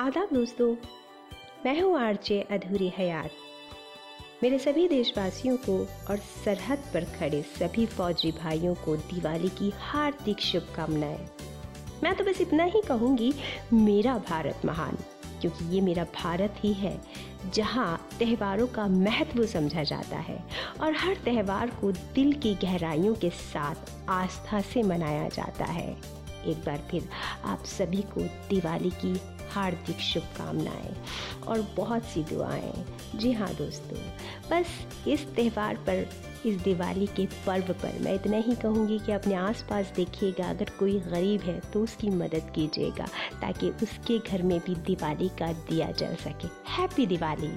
आदाब दोस्तों, मैं हूँ आरजे अधूरी हयात। मेरे सभी देशवासियों को और सरहद पर खड़े सभी फौजी भाइयों को दिवाली की हार्दिक शुभकामनाएँ। मैं तो बस इतना ही कहूँगी, मेरा भारत महान, क्योंकि ये मेरा भारत ही है, जहाँ त्योहारों का महत्व समझा जाता है और हर त्यौहार को दिल की गहराइयों के साथ आस्था से मनाया जाता है। एक बार फिर आप सभी को दिवाली की हार्दिक शुभकामनाएँ और बहुत सी दुआएँ। जी हाँ दोस्तों, बस इस त्यौहार पर, इस दिवाली के पर्व पर मैं इतना ही कहूँगी कि अपने आसपास देखिएगा, अगर कोई गरीब है तो उसकी मदद कीजिएगा, ताकि उसके घर में भी दिवाली का दिया जल सके। हैप्पी दिवाली!